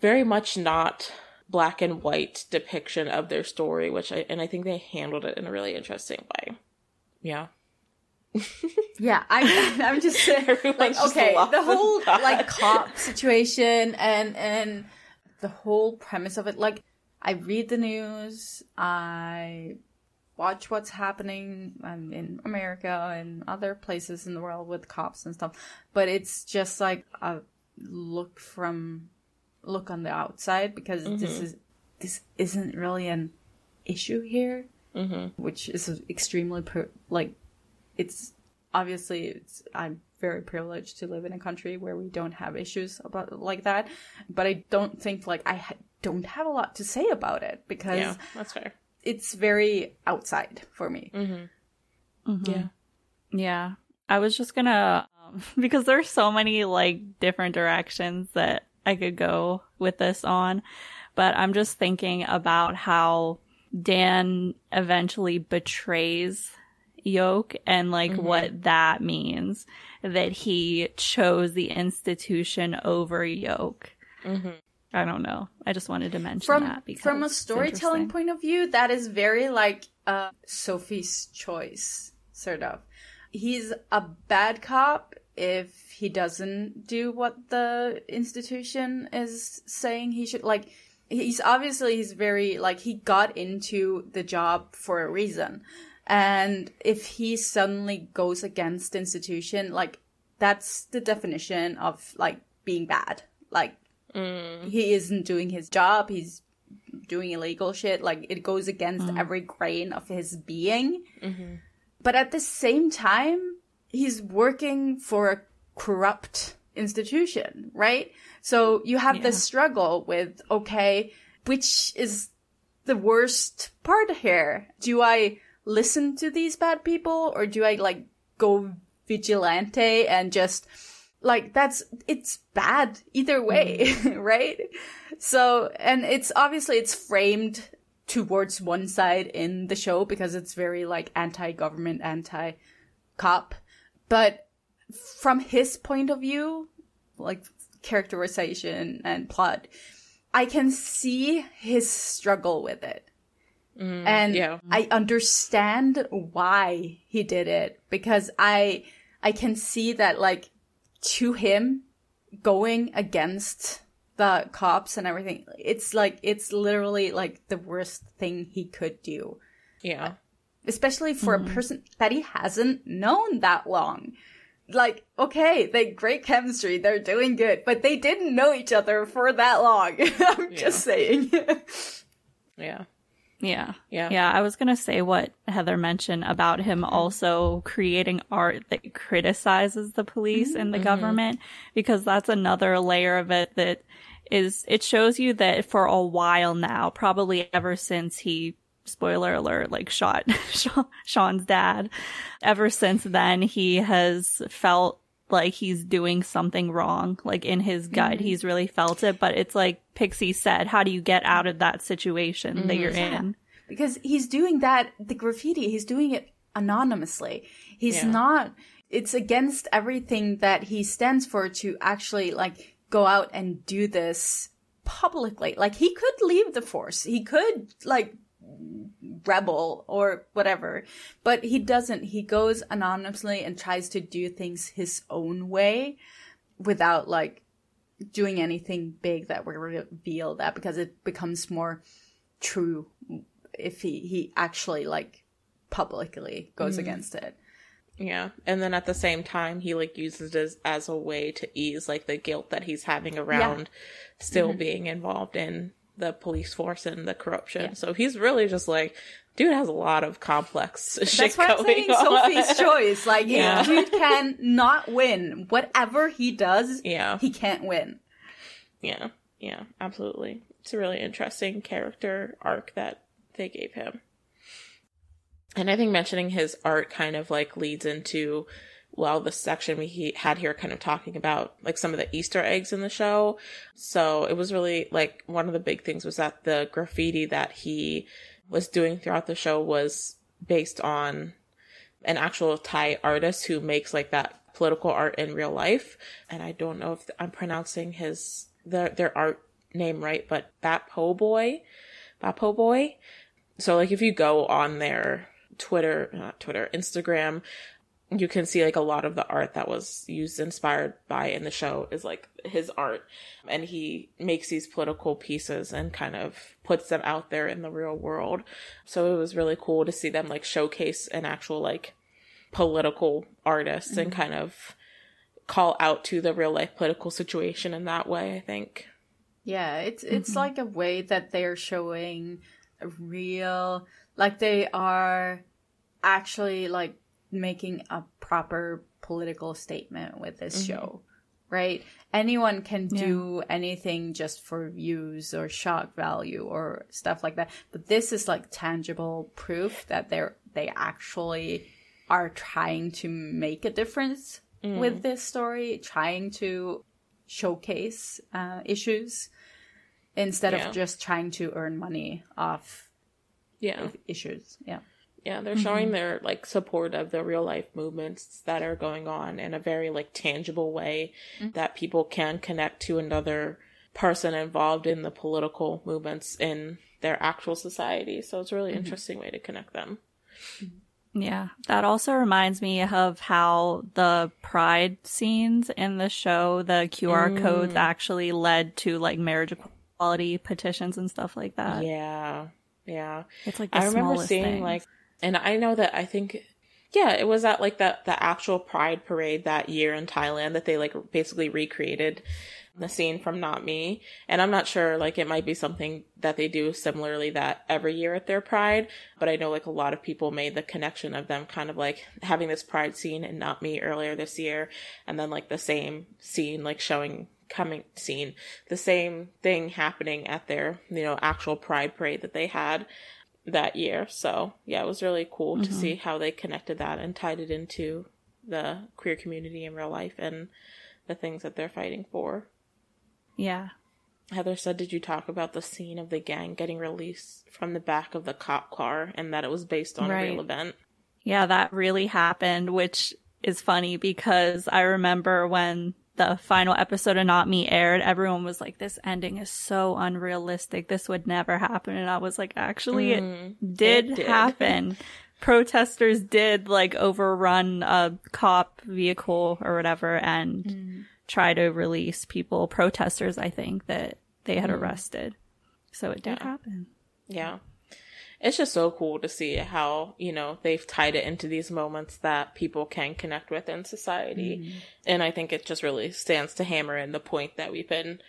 very much not black and white depiction of their story which i and i think they handled it in a really interesting way. Yeah Yeah, I'm I'm just saying, like just okay, the whole like cop situation and and the whole premise of it. Like, I read the news, I watch what's happening um, in America and other places in the world with cops and stuff, but it's just like a look from look on the outside because this is this isn't really an issue here, which is extremely per- like it's obviously it's I'm very privileged to live in a country where we don't have issues about like that, but I don't think like I ha- don't have a lot to say about it because yeah that's fair. it's very outside for me. yeah. Yeah. I was just gonna, um, because there's so many like different directions that I could go with this on, but I'm just thinking about how Dan eventually betrays Yok and like what that means that he chose the institution over Yok. I don't know. I just wanted to mention From that because from a storytelling point of view, that is very like uh, Sophie's choice, sort of. He's a bad cop if he doesn't do what the institution is saying he should. Like, he's obviously he's very like he got into the job for a reason, and if he suddenly goes against the institution, like that's the definition of like being bad. Like mm. he isn't doing his job. He's doing illegal shit. Like it goes against mm. every grain of his being. Mm-hmm. But at the same time, he's working for a corrupt institution, right? So you have this struggle with, okay, which is the worst part here? Do I listen to these bad people or do I like go vigilante and just like that's it's bad either way mm. right? So and it's obviously it's framed towards one side in the show because it's very like anti-government anti-cop. But from his point of view like characterization and plot i can see his struggle with it Mm, and yeah. I understand why he did it because I I can see that like to him going against the cops and everything it's like it's literally like the worst thing he could do yeah especially for a mm-hmm. person that he hasn't known that long like, okay, they great chemistry, they're doing good, but they didn't know each other for that long. I'm Yeah. just saying. Yeah. Yeah. Yeah. Yeah. I was going to say what Heather mentioned about him mm-hmm. also creating art that criticizes the police and the mm-hmm. government, because that's another layer of it that is, it shows you that for a while now, probably ever since he, spoiler alert, like shot Sean's dad, ever since then, he has felt like he's doing something wrong. Like in his gut, mm-hmm. he's really felt it. But it's like Pixie said, how do you get out of that situation that you're mm-hmm. in? because he's doing that the graffiti he's doing it anonymously he's Yeah. not it's against everything that he stands for to actually like go out and do this publicly like he could leave the force he could like rebel or whatever. But he doesn't. He goes anonymously and tries to do things his own way without like doing anything big that will reveal that because it becomes more true if he he actually like publicly goes mm-hmm. against it. Yeah. And then at the same time, he like uses it as, as a way to ease like the guilt that he's having around still mm-hmm. being involved in the police force and the corruption. So he's really just like, dude has a lot of complex shit That's why I'm saying on. Sophie's choice. Like, Yeah. dude can not win. Whatever he does, Yeah. he can't win. Yeah. Yeah. Absolutely. It's a really interesting character arc that they gave him. And I think mentioning his art kind of like leads into well the section we had here kind of talking about like some of the easter eggs in the show. So it was really like one of the big things was that the graffiti that he was doing throughout the show was based on an actual thai artist who makes like that political art in real life. And i don't know if i'm pronouncing his their, their art name right but Bapo boy Bapo boy. So like if you go on their Twitter, not Twitter, Instagram, you can see like a lot of the art that was used inspired by in the show is like his art. And he makes these political pieces and kind of puts them out there in the real world. So it was really cool to see them like showcase an actual like political artist and mm-hmm. kind of call out to the real life political situation in that way i think. Yeah, it's it's mm-hmm. like a way that they're showing a real like they are actually like making a proper political statement with this show. Right? Anyone can do anything just for views or shock value or stuff like that. But this is like tangible proof that they're they actually are trying to make a difference with this story, trying to showcase uh, issues instead Yeah. of just trying to earn money off yeah issues. Yeah. Yeah, they're showing mm-hmm. their like support of the real life movements that are going on in a very like tangible way mm-hmm. that people can connect to another person involved in the political movements in their actual society. So it's a really mm-hmm. interesting way to connect them. Yeah, that also reminds me of how the pride scenes in the show, the QR codes mm. actually led to like marriage equality petitions and stuff like that. yeah. Yeah. It's like I remember seeing things. like, and I know that I think, yeah, it was at like that the actual Pride parade that year in Thailand that they like basically recreated the scene from Not Me, and I'm not sure like it might be something that they do similarly that every year at their Pride, but I know like a lot of people made the connection of them kind of like having this Pride scene in Not Me earlier this year, and then like the same scene like showing coming scene the same thing happening at their you know actual pride parade that they had that year. So yeah it was really cool to mm-hmm. see how they connected that and tied it into the queer community in real life and the things that they're fighting for. Yeah. heather said did you talk about the scene of the gang getting released from the back of the cop car and that it was based on a real event? Yeah, that really happened, which is funny because I remember when the final episode of Not Me aired, everyone was like, this ending is so unrealistic. This would never happen. And I was like, actually, it did, it did. happen. Protesters did like overrun a cop vehicle or whatever and mm. try to release people, protesters, I think, that they had mm. arrested. So it did happen. Yeah. It's just so cool to see how, you know, they've tied it into these moments that people can connect with in society. Mm-hmm. And I think it just really stands to hammer in the point that we've been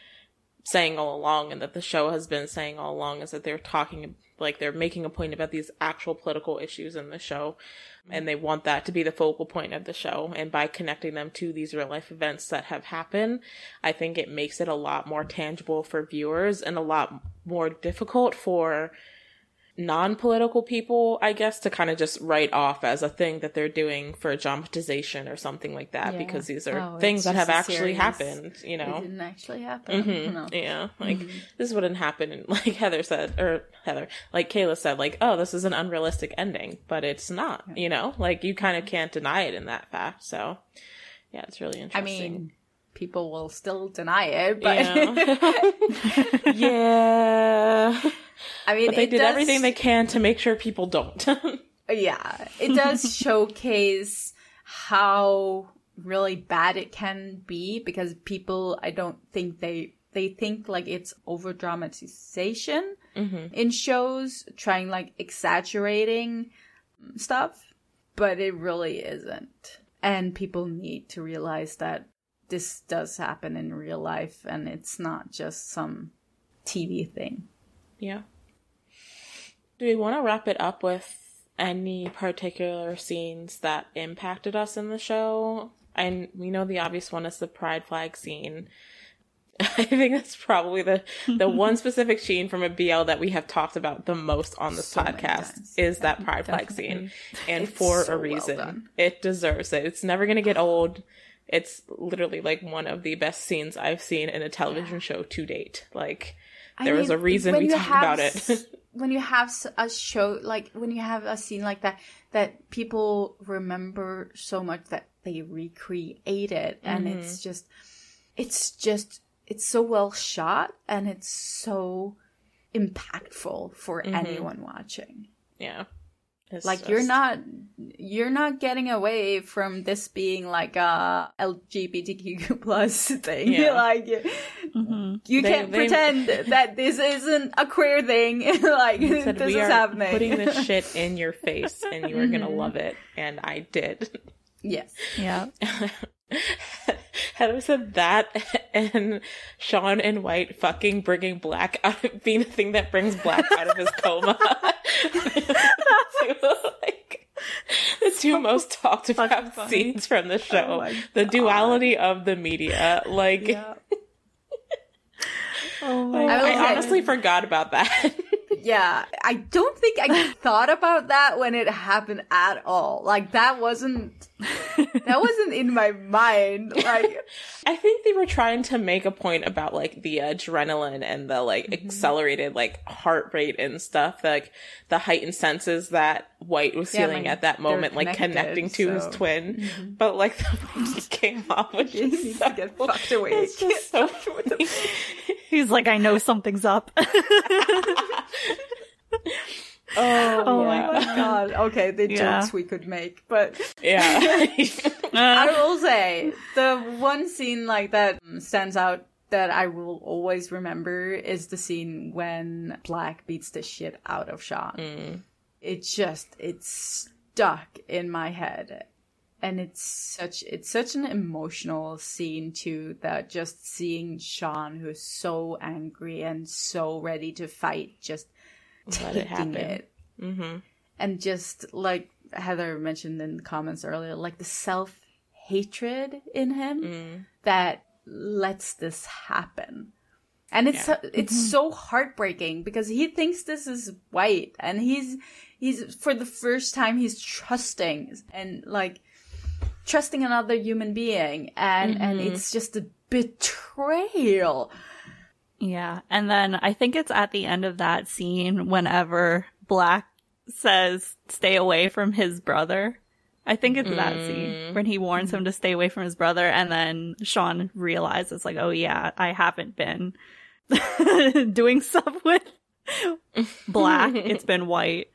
saying all along and that the show has been saying all along is that they're talking like they're making a point about these actual political issues in the show and they want that to be the focal point of the show and by connecting them to these real life events that have happened i think it makes it a lot more tangible for viewers and a lot more difficult for non-political people, I guess, to kind of just write off as a thing that they're doing for dramatization or something like that, yeah. because these are oh, things that have actually happened. You know, it didn't actually happen. Mm-hmm. No. Yeah, like mm-hmm. this wouldn't happen. And like Heather said, or Heather, like Kayla said, like, oh, this is an unrealistic ending, but it's not. Yeah. You know, like you kind of can't deny it in that fact. So, yeah, it's really interesting. I mean people will still deny it, but yeah. yeah. I mean, but they did does... everything they can to make sure people don't. yeah, it does showcase how really bad it can be because people, I don't think they they think like it's over dramatization mm-hmm. in shows, trying like exaggerating stuff, but it really isn't. And people need to realize that this does happen in real life and it's not just some TV thing. Yeah. Do we want to wrap it up with any particular scenes that impacted us in the show? And we know the obvious one is the pride flag scene. I think that's probably the the one specific scene from a BL that we have talked about the most on this so podcast is that pride flag scene, and it's for so a reason. Well it deserves it. It's never gonna get old. It's literally like one of the best scenes I've seen in a television yeah. show to date. Like there I was a reason we talked about it. when you have a show like when you have a scene like that that people remember so much that they recreate it and mm-hmm. it's just it's just it's so well shot and it's so impactful for mm-hmm. anyone watching. Yeah. It's like just... you're not you're not getting away from this being like a LGBTQ plus thing. Yeah. like mm-hmm. you they, can't they... pretend that this isn't a queer thing. like said, this is happening. Putting this shit in your face, and you are gonna mm-hmm. love it, and I did. Yes. Yeah. Heather said that and Sean and White fucking bringing Black out of being the thing that brings Black out of his coma. like, the two most talked about funny. scenes from the oh show. Oh the duality of the media. Like, yeah. oh my I, I honestly forgot about that. Yeah, I don't think I thought about that when it happened at all. Like that wasn't that wasn't in my mind. Like I think they were trying to make a point about like the adrenaline and the like mm-hmm. accelerated like heart rate and stuff, like the heightened senses that White was yeah, feeling like, at that moment, like connecting to so. his twin. Mm-hmm. But like the he came off with just so, get fucked away. It's just so He's like, I know something's up. Oh, oh yeah. my god. Okay, the yeah. jokes we could make, but yeah. I will say the one scene like that stands out that I will always remember is the scene when Black beats the shit out of Sean. Mm. It just it's stuck in my head. And it's such it's such an emotional scene too that just seeing Sean who's so angry and so ready to fight just let it happen. It. Mm-hmm. And just like Heather mentioned in the comments earlier, like the self hatred in him mm. that lets this happen. And it's yeah. it's mm-hmm. so heartbreaking because he thinks this is white and he's he's for the first time he's trusting and like trusting another human being and mm-hmm. and it's just a betrayal yeah. And then I think it's at the end of that scene whenever Black says, stay away from his brother. I think it's mm. that scene mm. when he warns him to stay away from his brother. And then Sean realizes, like, oh, yeah, I haven't been doing stuff with Black. it's been white.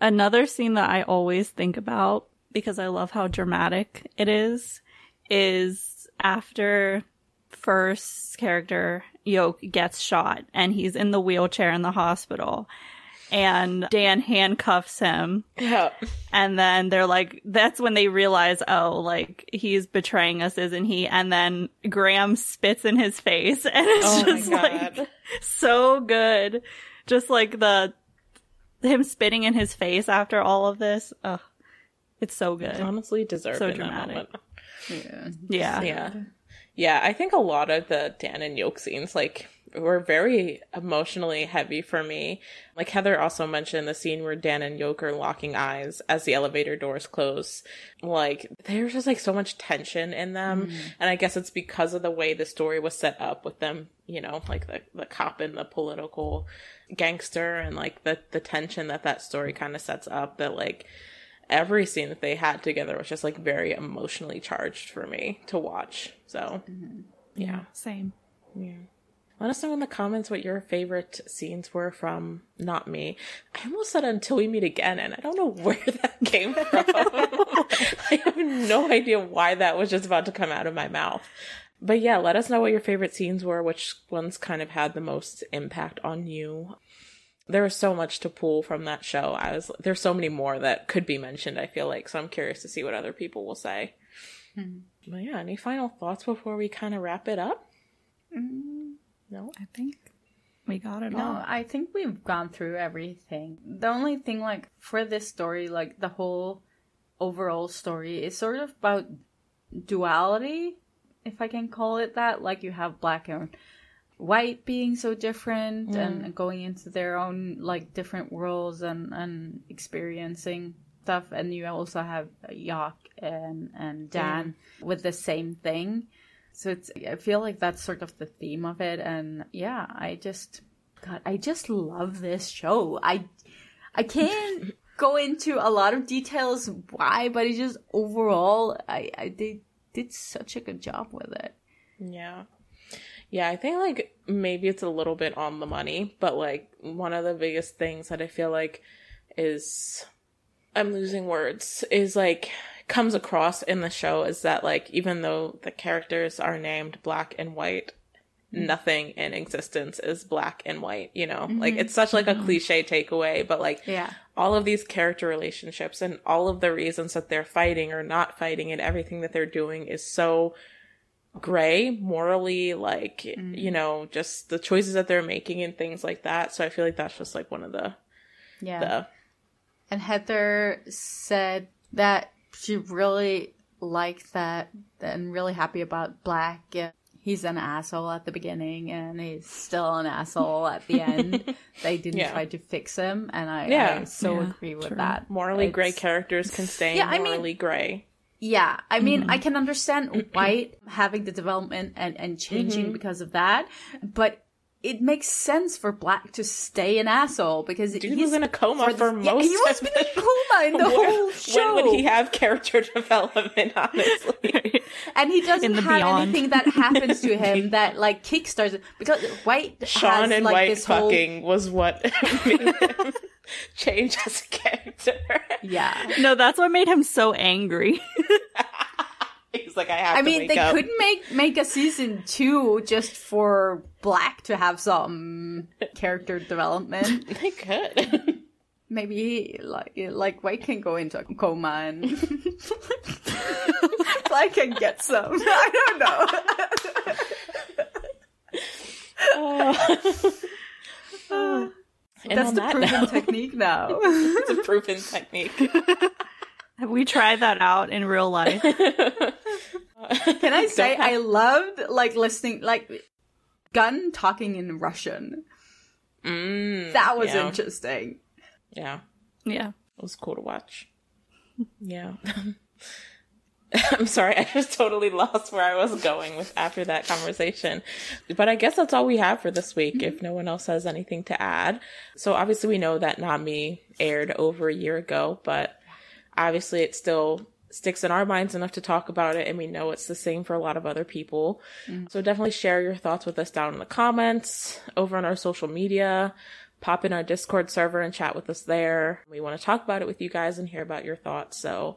Another scene that I always think about because I love how dramatic it is is after first character Yok gets shot and he's in the wheelchair in the hospital. and Dan handcuffs him. Yeah. And then they're like, that's when they realize, oh, like he's betraying us, isn't he? And then Graham spits in his face and it's Oh just like so good. Just like the, him spitting in his face after all of this. Ugh. It's so good. Honestly deserved So in that dramatic. moment. Yeah. Yeah. Yeah. Yeah, I think a lot of the Dan and Yok scenes, like, were very emotionally heavy for me. Like Heather also mentioned the scene where Dan and Yok are locking eyes as the elevator doors close. Like, there's just like so much tension in them. Mm. And I guess it's because of the way the story was set up with them, you know, like the, the cop and the political gangster and like the, the tension that that story kind of sets up that like, every scene that they had together was just like very emotionally charged for me to watch. So, mm-hmm. yeah. Same. Yeah. Let us know in the comments what your favorite scenes were from Not Me. I almost said Until We Meet Again, and I don't know where that came from. I have no idea why that was just about to come out of my mouth. But yeah, let us know what your favorite scenes were, which ones kind of had the most impact on you. There was so much to pull from that show. I was there's so many more that could be mentioned, I feel like, so I'm curious to see what other people will say. Hmm. But yeah, any final thoughts before we kind of wrap it up? Mm-hmm. No? I think we got it all. No, all. I think we've gone through everything. The only thing, like, for this story, like, the whole overall story is sort of about duality, if I can call it that. Like, you have black and white being so different mm. and going into their own, like, different worlds and, and experiencing stuff. And you also have Yok and, and Dan with the same thing. So it's, I feel like that's sort of the theme of it. And yeah, I just, God, I just love this show. I, I can't go into a lot of details why, but it's just overall, I, I they did such a good job with it. Yeah. Yeah, I think like maybe it's a little bit on the money, but like one of the biggest things that I feel like is I'm losing words is like comes across in the show is that like even though the characters are named black and white, mm-hmm. nothing in existence is black and white, you know? Mm-hmm. Like it's such like a mm-hmm. cliche takeaway, but like Yeah. all of these character relationships and all of the reasons that they're fighting or not fighting and everything that they're doing is so gray morally like you mm. know just the choices that they're making and things like that so i feel like that's just like one of the Yeah. the And Heather said that she really liked that and really happy about Black. Yeah, He's an asshole at the beginning and he's still an asshole at the end. they didn't Yeah. try to fix him, and I, Yeah. I so Yeah, agree with true. that. morally gray characters can stay Yeah, I mean- morally gray Yeah, I mean, Mm-hmm. I can understand White having the development and, and changing Mm-hmm. because of that, but it makes sense for Black to stay an asshole because Dude he's was in a coma for, for the- yeah, most he was in a coma in the When- whole show. when would he have character development honestly and he doesn't have beyond. anything that happens to him that like kickstarts it because White sean has and like white this whole fucking was what change as a character yeah. No, that's what made him so angry. he's like i have I to mean, wake they up. could make make a season two just for Black to have some character development. they could Maybe like like White can go into a coma and Black can get some. I don't know. And That's the that proven note- technique now. it's a proven technique Have we tried that out in real life? Can I say I loved like listening like Gun talking in Russian. mm, That was yeah. interesting. yeah yeah. It was cool to watch. Yeah. I'm sorry, I just totally lost where I was going with after that conversation. But I guess that's all we have for this week if no one else has anything to add. So obviously we know that Not Me aired over a year ago, but obviously it still sticks in our minds enough to talk about it and we know it's the same for a lot of other people. So definitely share your thoughts with us down in the comments, over on our social media, pop in our Discord server and chat with us there. We want to talk about it with you guys and hear about your thoughts. So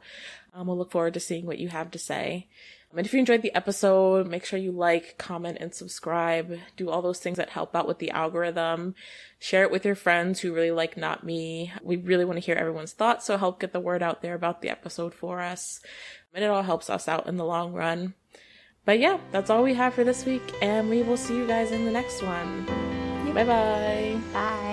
um, we'll look forward to seeing what you have to say. And if you enjoyed the episode, make sure you like, comment, and subscribe. Do all those things that help out with the algorithm. Share it with your friends who really like Not Me. We really want to hear everyone's thoughts, so help get the word out there about the episode for us. And it all helps us out in the long run. But yeah, that's all we have for this week, and we will see you guys in the next one. Bye bye. Bye. Bye.